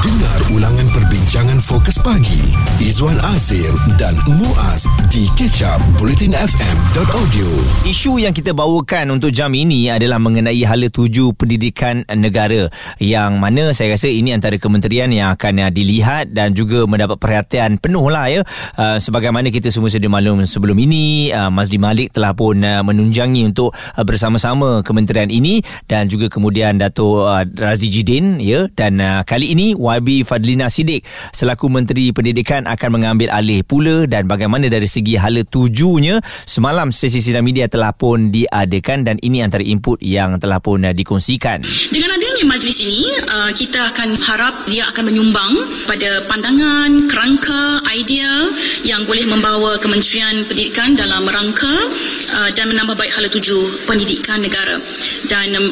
Dengar ulangan perbincangan fokus pagi. Izwan Azir dan Muaz di kecap bulletinfm.audio Isu yang kita bawakan untuk jam ini adalah mengenai hala tuju pendidikan negara. Yang mana saya rasa ini antara kementerian yang akan uh, dilihat dan juga mendapat perhatian penuh lah ya. Uh, sebagaimana kita semua sedia maklum sebelum ini uh, Mazli Malik telah pun menunjangi untuk bersama-sama kementerian ini dan juga kemudian Dato' Razi Jidin ya. Dan kali ini YB Fadlina Sidik selaku Menteri Pendidikan akan mengambil alih pula dan bagaimana dari segi hala tujunya semalam sesi sidang media telah pun diadakan dan ini antara input yang telah pun dikongsikan. Dengan majlis ini, uh, kita akan harap dia akan menyumbang pada pandangan, kerangka, idea yang boleh membawa Kementerian Pendidikan dalam rangka uh, dan menambah baik hala tuju pendidikan negara. Dan um,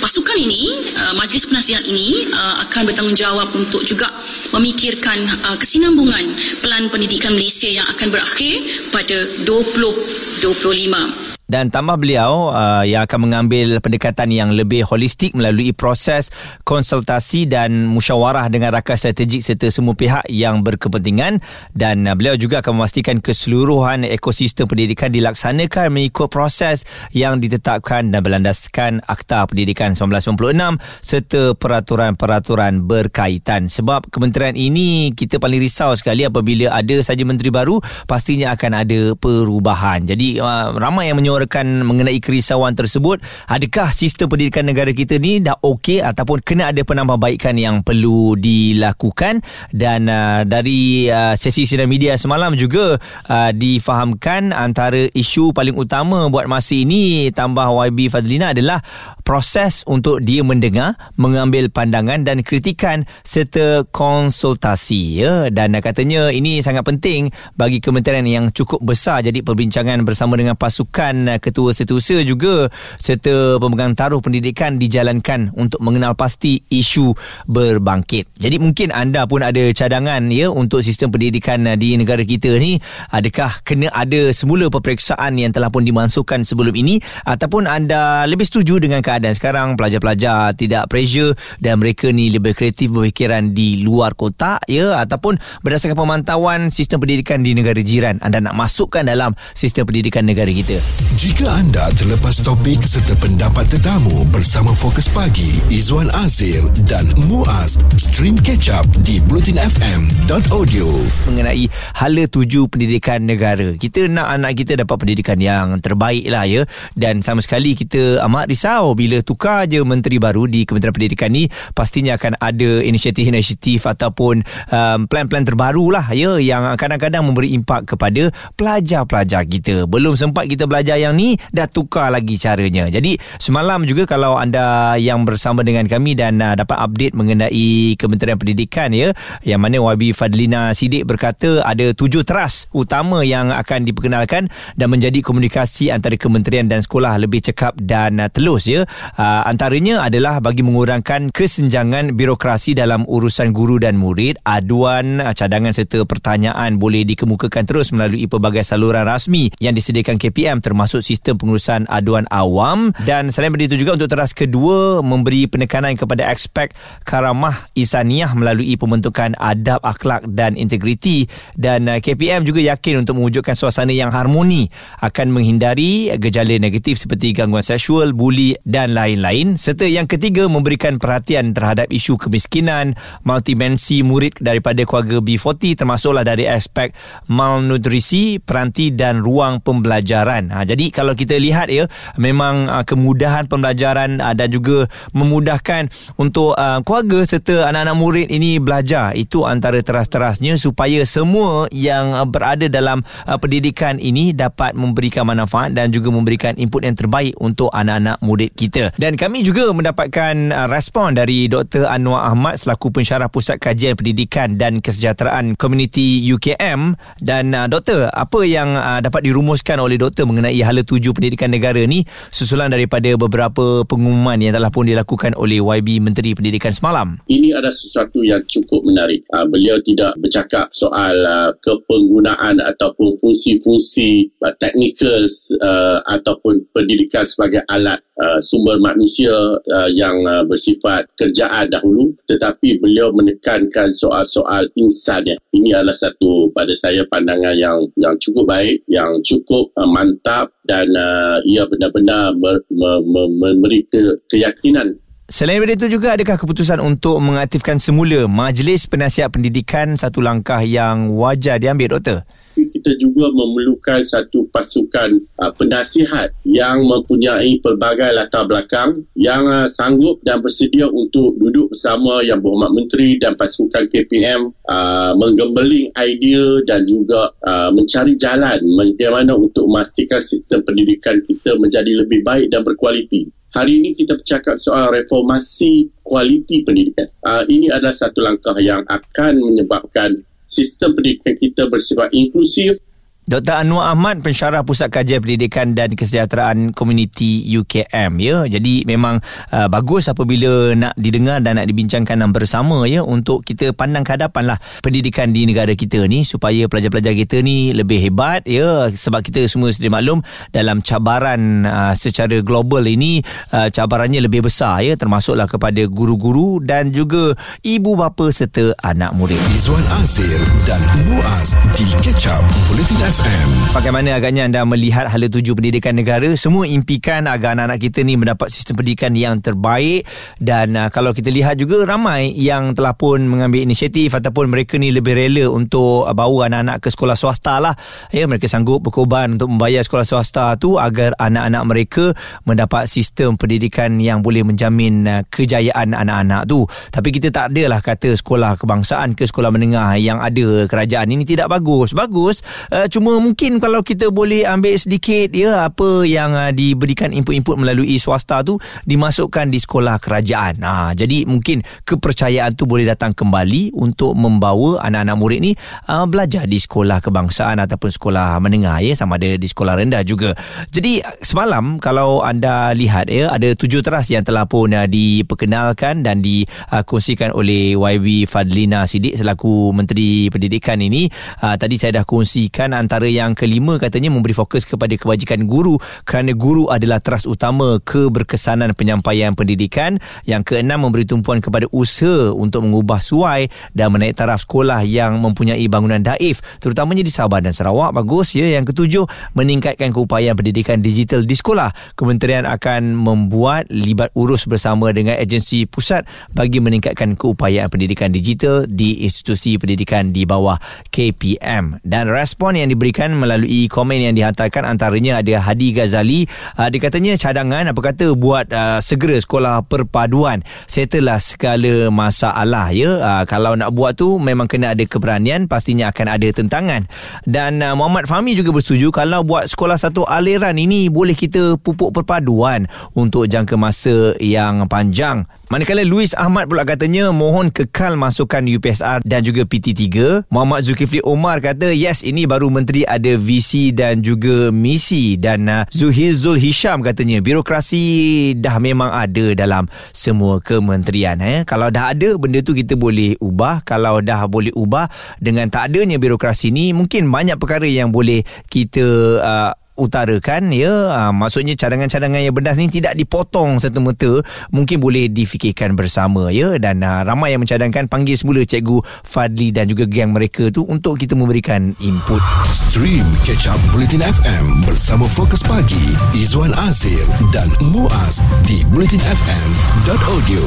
pasukan ini, uh, majlis penasihat ini uh, akan bertanggungjawab untuk juga memikirkan uh, kesinambungan pelan pendidikan Malaysia yang akan berakhir pada 2025 dan tambah beliau uh, yang akan mengambil pendekatan yang lebih holistik melalui proses konsultasi dan musyawarah dengan rakan strategik serta semua pihak yang berkepentingan. Dan uh, beliau juga akan memastikan keseluruhan ekosistem pendidikan dilaksanakan mengikut proses yang ditetapkan dan berlandaskan Akta Pendidikan 1996 serta peraturan-peraturan berkaitan. Sebab kementerian ini kita paling risau sekali apabila ada saja menteri baru pastinya akan ada perubahan. Jadi uh, ramai yang menyoroti menyuarakan mengenai kerisauan tersebut adakah sistem pendidikan negara kita ni dah okey ataupun kena ada penambahbaikan yang perlu dilakukan? Dan uh, dari uh, sesi sidang media semalam juga uh, difahamkan antara isu paling utama buat masa ini tambah YB Fadlina adalah proses untuk dia mendengar mengambil pandangan dan kritikan serta konsultasi ya. Dan katanya ini sangat penting bagi kementerian yang cukup besar. Jadi perbincangan bersama dengan pasukan ketua setiausaha juga serta pemegang taruh pendidikan dijalankan untuk mengenal pasti isu berbangkit. Jadi mungkin anda pun ada cadangan ya untuk sistem pendidikan di negara kita ni adakah kena ada semula peperiksaan yang telah pun dimasukkan sebelum ini ataupun anda lebih setuju dengan keadaan sekarang pelajar-pelajar tidak pressure dan mereka ni lebih kreatif berfikiran di luar kotak ya ataupun berdasarkan pemantauan sistem pendidikan di negara jiran anda nak masukkan dalam sistem pendidikan negara kita. Jika anda terlepas topik serta pendapat tetamu bersama Fokus Pagi, Izwan Azir dan Muaz, stream catch up di blutinfm.audio. Mengenai hala tuju pendidikan negara. Kita nak anak kita dapat pendidikan yang terbaik lah ya. Dan sama sekali kita amat risau bila tukar je menteri baru di Kementerian Pendidikan ni, pastinya akan ada inisiatif-inisiatif ataupun um, plan-plan terbaru lah ya yang kadang-kadang memberi impak kepada pelajar-pelajar kita. Belum sempat kita belajar yang ni dah tukar lagi caranya. Jadi semalam juga kalau anda yang bersama dengan kami dan uh, dapat update mengenai Kementerian Pendidikan ya yang mana YB Fadlina Sidik berkata ada tujuh teras utama yang akan diperkenalkan dan menjadi komunikasi antara kementerian dan sekolah lebih cekap dan uh, telus ya. Uh, antaranya adalah bagi mengurangkan kesenjangan birokrasi dalam urusan guru dan murid, aduan, uh, cadangan serta pertanyaan boleh dikemukakan terus melalui pelbagai saluran rasmi yang disediakan KPM termasuk termasuk sistem pengurusan aduan awam. Dan selain daripada itu juga untuk teras kedua memberi penekanan kepada aspek karamah isaniah melalui pembentukan adab akhlak dan integriti. Dan uh, KPM juga yakin untuk mewujudkan suasana yang harmoni akan menghindari gejala negatif seperti gangguan seksual, buli dan lain-lain. Serta yang ketiga memberikan perhatian terhadap isu kemiskinan, multidimensi murid daripada keluarga B40 termasuklah dari aspek malnutrisi, peranti dan ruang pembelajaran. Ha, jadi kalau kita lihat ya memang uh, kemudahan pembelajaran uh, dan juga memudahkan untuk uh, keluarga serta anak-anak murid ini belajar itu antara teras-terasnya supaya semua yang uh, berada dalam uh, pendidikan ini dapat memberikan manfaat dan juga memberikan input yang terbaik untuk anak-anak murid kita dan kami juga mendapatkan uh, respon dari Dr. Anwar Ahmad selaku pensyarah Pusat Kajian Pendidikan dan Kesejahteraan Komuniti UKM dan uh, doktor apa yang uh, dapat dirumuskan oleh doktor mengenai hal Skala Tuju Pendidikan Negara ni susulan daripada beberapa pengumuman yang telah pun dilakukan oleh YB Menteri Pendidikan semalam. Ini adalah sesuatu yang cukup menarik. Uh, beliau tidak bercakap soal uh, kepenggunaan ataupun fungsi-fungsi uh, technical uh, ataupun pendidikan sebagai alat uh, sumber manusia uh, yang uh, bersifat kerjaan dahulu tetapi beliau menekankan soal-soal insan. Ini adalah satu pada saya pandangan yang yang cukup baik, yang cukup uh, mantap dan uh, ia benar-benar memberi ke, keyakinan Selain daripada itu juga adakah keputusan untuk mengaktifkan semula Majlis Penasihat Pendidikan satu langkah yang wajar diambil doktor? Kita juga memerlukan satu pasukan uh, penasihat yang mempunyai pelbagai latar belakang yang uh, sanggup dan bersedia untuk duduk bersama Yang Berhormat Menteri dan pasukan KPM uh, menggembeling idea dan juga uh, mencari jalan bagaimana untuk memastikan sistem pendidikan kita menjadi lebih baik dan berkualiti. Hari ini kita bercakap soal reformasi kualiti pendidikan. Uh, ini adalah satu langkah yang akan menyebabkan sistem pendidikan kita bersifat inklusif Dr. Anwar Ahmad pensyarah Pusat Kajian Pendidikan dan Kesejahteraan Komuniti UKM ya. Jadi memang uh, bagus apabila nak didengar dan nak dibincangkan bersama ya untuk kita pandang ke hadapan lah pendidikan di negara kita ni supaya pelajar-pelajar kita ni lebih hebat ya sebab kita semua sedia maklum dalam cabaran uh, secara global ini uh, cabarannya lebih besar ya termasuklah kepada guru-guru dan juga ibu bapa serta anak murid. Izwan Azir dan Muaz di Ketchup Politin FM. Bagaimana agaknya anda melihat hala tuju pendidikan negara? Semua impikan agar anak-anak kita ni mendapat sistem pendidikan yang terbaik dan uh, kalau kita lihat juga ramai yang telah pun mengambil inisiatif ataupun mereka ni lebih rela untuk bawa anak-anak ke sekolah swasta lah. Ya, mereka sanggup berkorban untuk membayar sekolah swasta tu agar anak-anak mereka mendapat sistem pendidikan yang boleh menjamin uh, kejayaan anak-anak tu. Tapi kita tak adalah kata sekolah kebangsaan ke sekolah menengah yang ada kerajaan ini tidak bagus. Bagus, uh, cuma cuma mungkin kalau kita boleh ambil sedikit ya apa yang uh, diberikan input-input melalui swasta tu dimasukkan di sekolah kerajaan. Ha, jadi mungkin kepercayaan tu boleh datang kembali untuk membawa anak-anak murid ni uh, belajar di sekolah kebangsaan ataupun sekolah menengah ya sama ada di sekolah rendah juga. Jadi semalam kalau anda lihat ya ada tujuh teras yang telah pun uh, diperkenalkan dan dikongsikan oleh YB Fadlina Sidik selaku Menteri Pendidikan ini. Uh, tadi saya dah kongsikan antara antara yang kelima katanya memberi fokus kepada kebajikan guru kerana guru adalah teras utama keberkesanan penyampaian pendidikan. Yang keenam memberi tumpuan kepada usaha untuk mengubah suai dan menaik taraf sekolah yang mempunyai bangunan daif terutamanya di Sabah dan Sarawak. Bagus ya. Yang ketujuh meningkatkan keupayaan pendidikan digital di sekolah. Kementerian akan membuat libat urus bersama dengan agensi pusat bagi meningkatkan keupayaan pendidikan digital di institusi pendidikan di bawah KPM. Dan respon yang diberi diberikan melalui komen yang dihantarkan. Antaranya ada Hadi Ghazali. Uh, dia katanya cadangan apa kata buat uh, segera sekolah perpaduan. Settlelah segala masalah ya. Uh, kalau nak buat tu memang kena ada keberanian. Pastinya akan ada tentangan. Dan uh, Muhammad Fahmi juga bersetuju kalau buat sekolah satu aliran ini boleh kita pupuk perpaduan untuk jangka masa yang panjang. Manakala Luis Ahmad pula katanya mohon kekal masukkan UPSR dan juga PT3 Muhammad Zulkifli Omar kata yes ini baru menteri jadi ada visi dan juga misi. Dan uh, Zuhil Zul Hisham katanya birokrasi dah memang ada dalam semua kementerian eh. Kalau dah ada benda tu kita boleh ubah. Kalau dah boleh ubah dengan tak adanya birokrasi ni mungkin banyak perkara yang boleh kita uh, utarakan ya uh, maksudnya cadangan-cadangan yang benar ni tidak dipotong serta-merta. Mungkin boleh difikirkan bersama ya. Dan uh, ramai yang mencadangkan panggil semula cikgu Fadli dan juga geng mereka tu untuk kita memberikan input. Stream catch up bulletin FM bersama Fokus Pagi Izwan Azir dan Muaz di bulletinfm.audio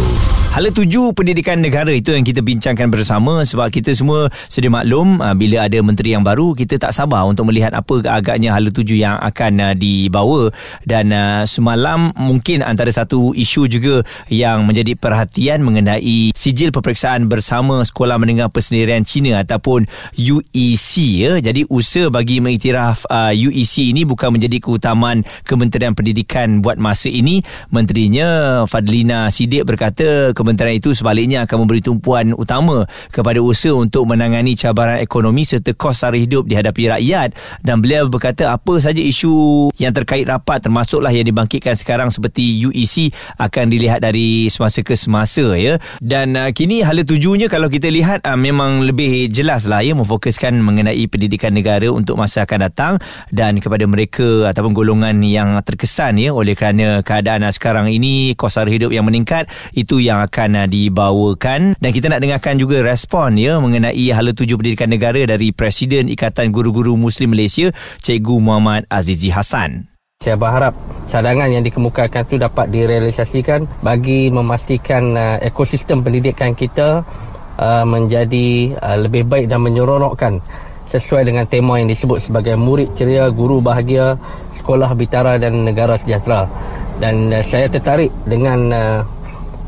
Hala tuju pendidikan negara itu yang kita bincangkan bersama sebab kita semua sedia maklum uh, bila ada menteri yang baru kita tak sabar untuk melihat apa agaknya hala tuju yang akan uh, dibawa dan uh, semalam mungkin antara satu isu juga yang menjadi perhatian mengenai sijil peperiksaan bersama Sekolah Menengah Persendirian Cina ataupun UEC ya. Jadi usaha bagi mengiktiraf uh, UEC ini bukan menjadi keutamaan Kementerian Pendidikan buat masa ini. Menterinya Fadlina Sidik berkata kementerian itu sebaliknya akan memberi tumpuan utama kepada usaha untuk menangani cabaran ekonomi serta kos sara hidup dihadapi rakyat dan beliau berkata apa saja isu yang terkait rapat termasuklah yang dibangkitkan sekarang seperti UEC akan dilihat dari semasa ke semasa ya. Dan uh, kini hala tujunya kalau kita lihat uh, memang lebih jelas lah ya memfokuskan mengenai pendidikan negara untuk masa akan datang dan kepada mereka ataupun golongan yang terkesan ya oleh kerana keadaan uh, sekarang ini kos harga hidup yang meningkat itu yang akan uh, dibawakan dan kita nak dengarkan juga respon ya mengenai hala tuju pendidikan negara dari Presiden Ikatan Guru-Guru Muslim Malaysia Cikgu Muhammad Azizi Hassan. Saya berharap cadangan yang dikemukakan itu dapat direalisasikan bagi memastikan uh, ekosistem pendidikan kita uh, menjadi uh, lebih baik dan menyeronokkan sesuai dengan tema yang disebut sebagai murid ceria, guru bahagia, sekolah bitara dan negara sejahtera. Dan uh, saya tertarik dengan uh,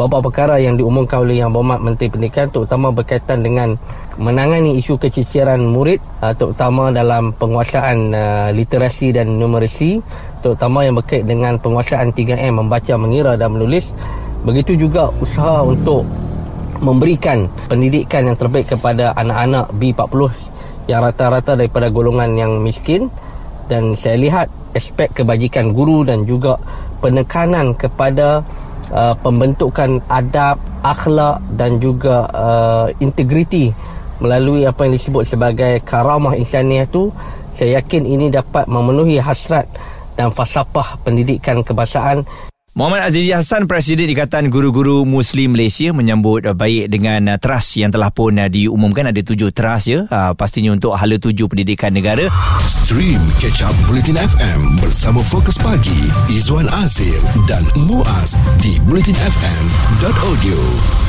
beberapa perkara yang diumumkan oleh Yang Berhormat Menteri Pendidikan terutama berkaitan dengan menangani isu keciciran murid uh, terutama dalam penguasaan uh, literasi dan numerasi terutama yang berkait dengan penguasaan 3M membaca, mengira dan menulis. Begitu juga usaha untuk memberikan pendidikan yang terbaik kepada anak-anak B40 yang rata-rata daripada golongan yang miskin. Dan saya lihat aspek kebajikan guru dan juga penekanan kepada uh, pembentukan adab, akhlak dan juga uh, integriti melalui apa yang disebut sebagai karamah insaniah itu saya yakin ini dapat memenuhi hasrat dan falsafah pendidikan kebangsaan Muhammad Azizi Hassan Presiden Ikatan Guru-Guru Muslim Malaysia menyambut baik dengan uh, trust yang telah pun uh, diumumkan. Ada tujuh trust ya. Uh, pastinya untuk hala tujuh pendidikan negara. Stream Catch Up Bulletin FM bersama Fokus Pagi Izwan Azir dan Muaz di bulletinfm.audio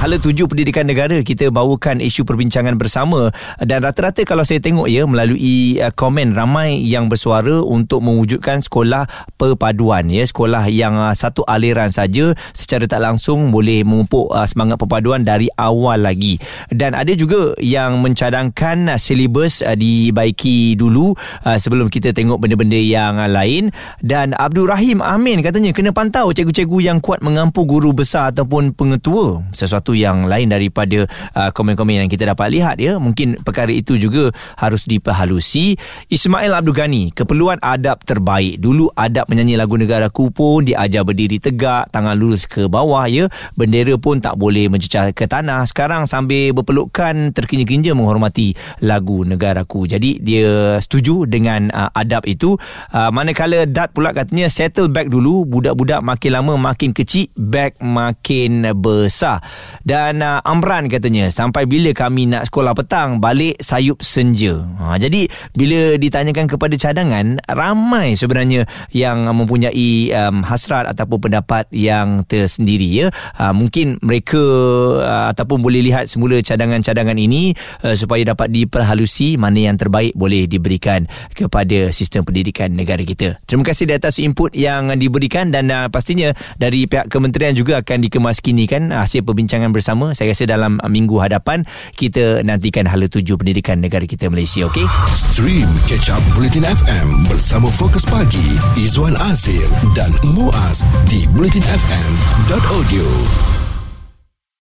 Hala tujuh pendidikan negara kita bawakan isu perbincangan bersama. Dan rata-rata kalau saya tengok ya melalui komen ramai yang bersuara untuk mewujudkan sekolah perpaduan ya. Sekolah yang satu aliran saja secara tak langsung boleh memupuk uh, semangat perpaduan dari awal lagi. Dan ada juga yang mencadangkan uh, silibus uh, dibaiki dulu uh, sebelum kita tengok benda-benda yang uh, lain. Dan Abdul Rahim Amin katanya kena pantau cikgu-cikgu yang kuat mengampu guru besar ataupun pengetua. Sesuatu yang lain daripada uh, komen-komen yang kita dapat lihat ya. Mungkin perkara itu juga harus diperhalusi. Ismail Abdul Ghani keperluan adab terbaik. Dulu adab menyanyi lagu negaraku pun diajar berdiri tegak, tangan lurus ke bawah ya. Bendera pun tak boleh mencecah ke tanah. Sekarang sambil berpelukan terkinja-kinja menghormati lagu negaraku. Jadi dia setuju dengan uh, adab itu. Uh, manakala Dat pula katanya settle back dulu. Budak-budak makin lama makin kecil, back makin besar. Dan uh, Amran katanya sampai bila kami nak sekolah petang balik sayup senja. Ha, jadi bila ditanyakan kepada cadangan ramai sebenarnya yang mempunyai um, hasrat ataupun pendapat yang tersendiri ya. Uh, mungkin mereka uh, ataupun boleh lihat semula cadangan-cadangan ini uh, supaya dapat diperhalusi mana yang terbaik boleh diberikan kepada sistem pendidikan negara kita. Terima kasih di atas input yang diberikan dan uh, pastinya dari pihak kementerian juga akan dikemaskinikan hasil perbincangan bersama. Saya rasa dalam minggu hadapan kita nantikan hala tuju pendidikan negara kita Malaysia, okey? Stream Catch Up Bulletin FM bersama Fokus Pagi Izwan Azir dan Muaz di bulletinfm.audio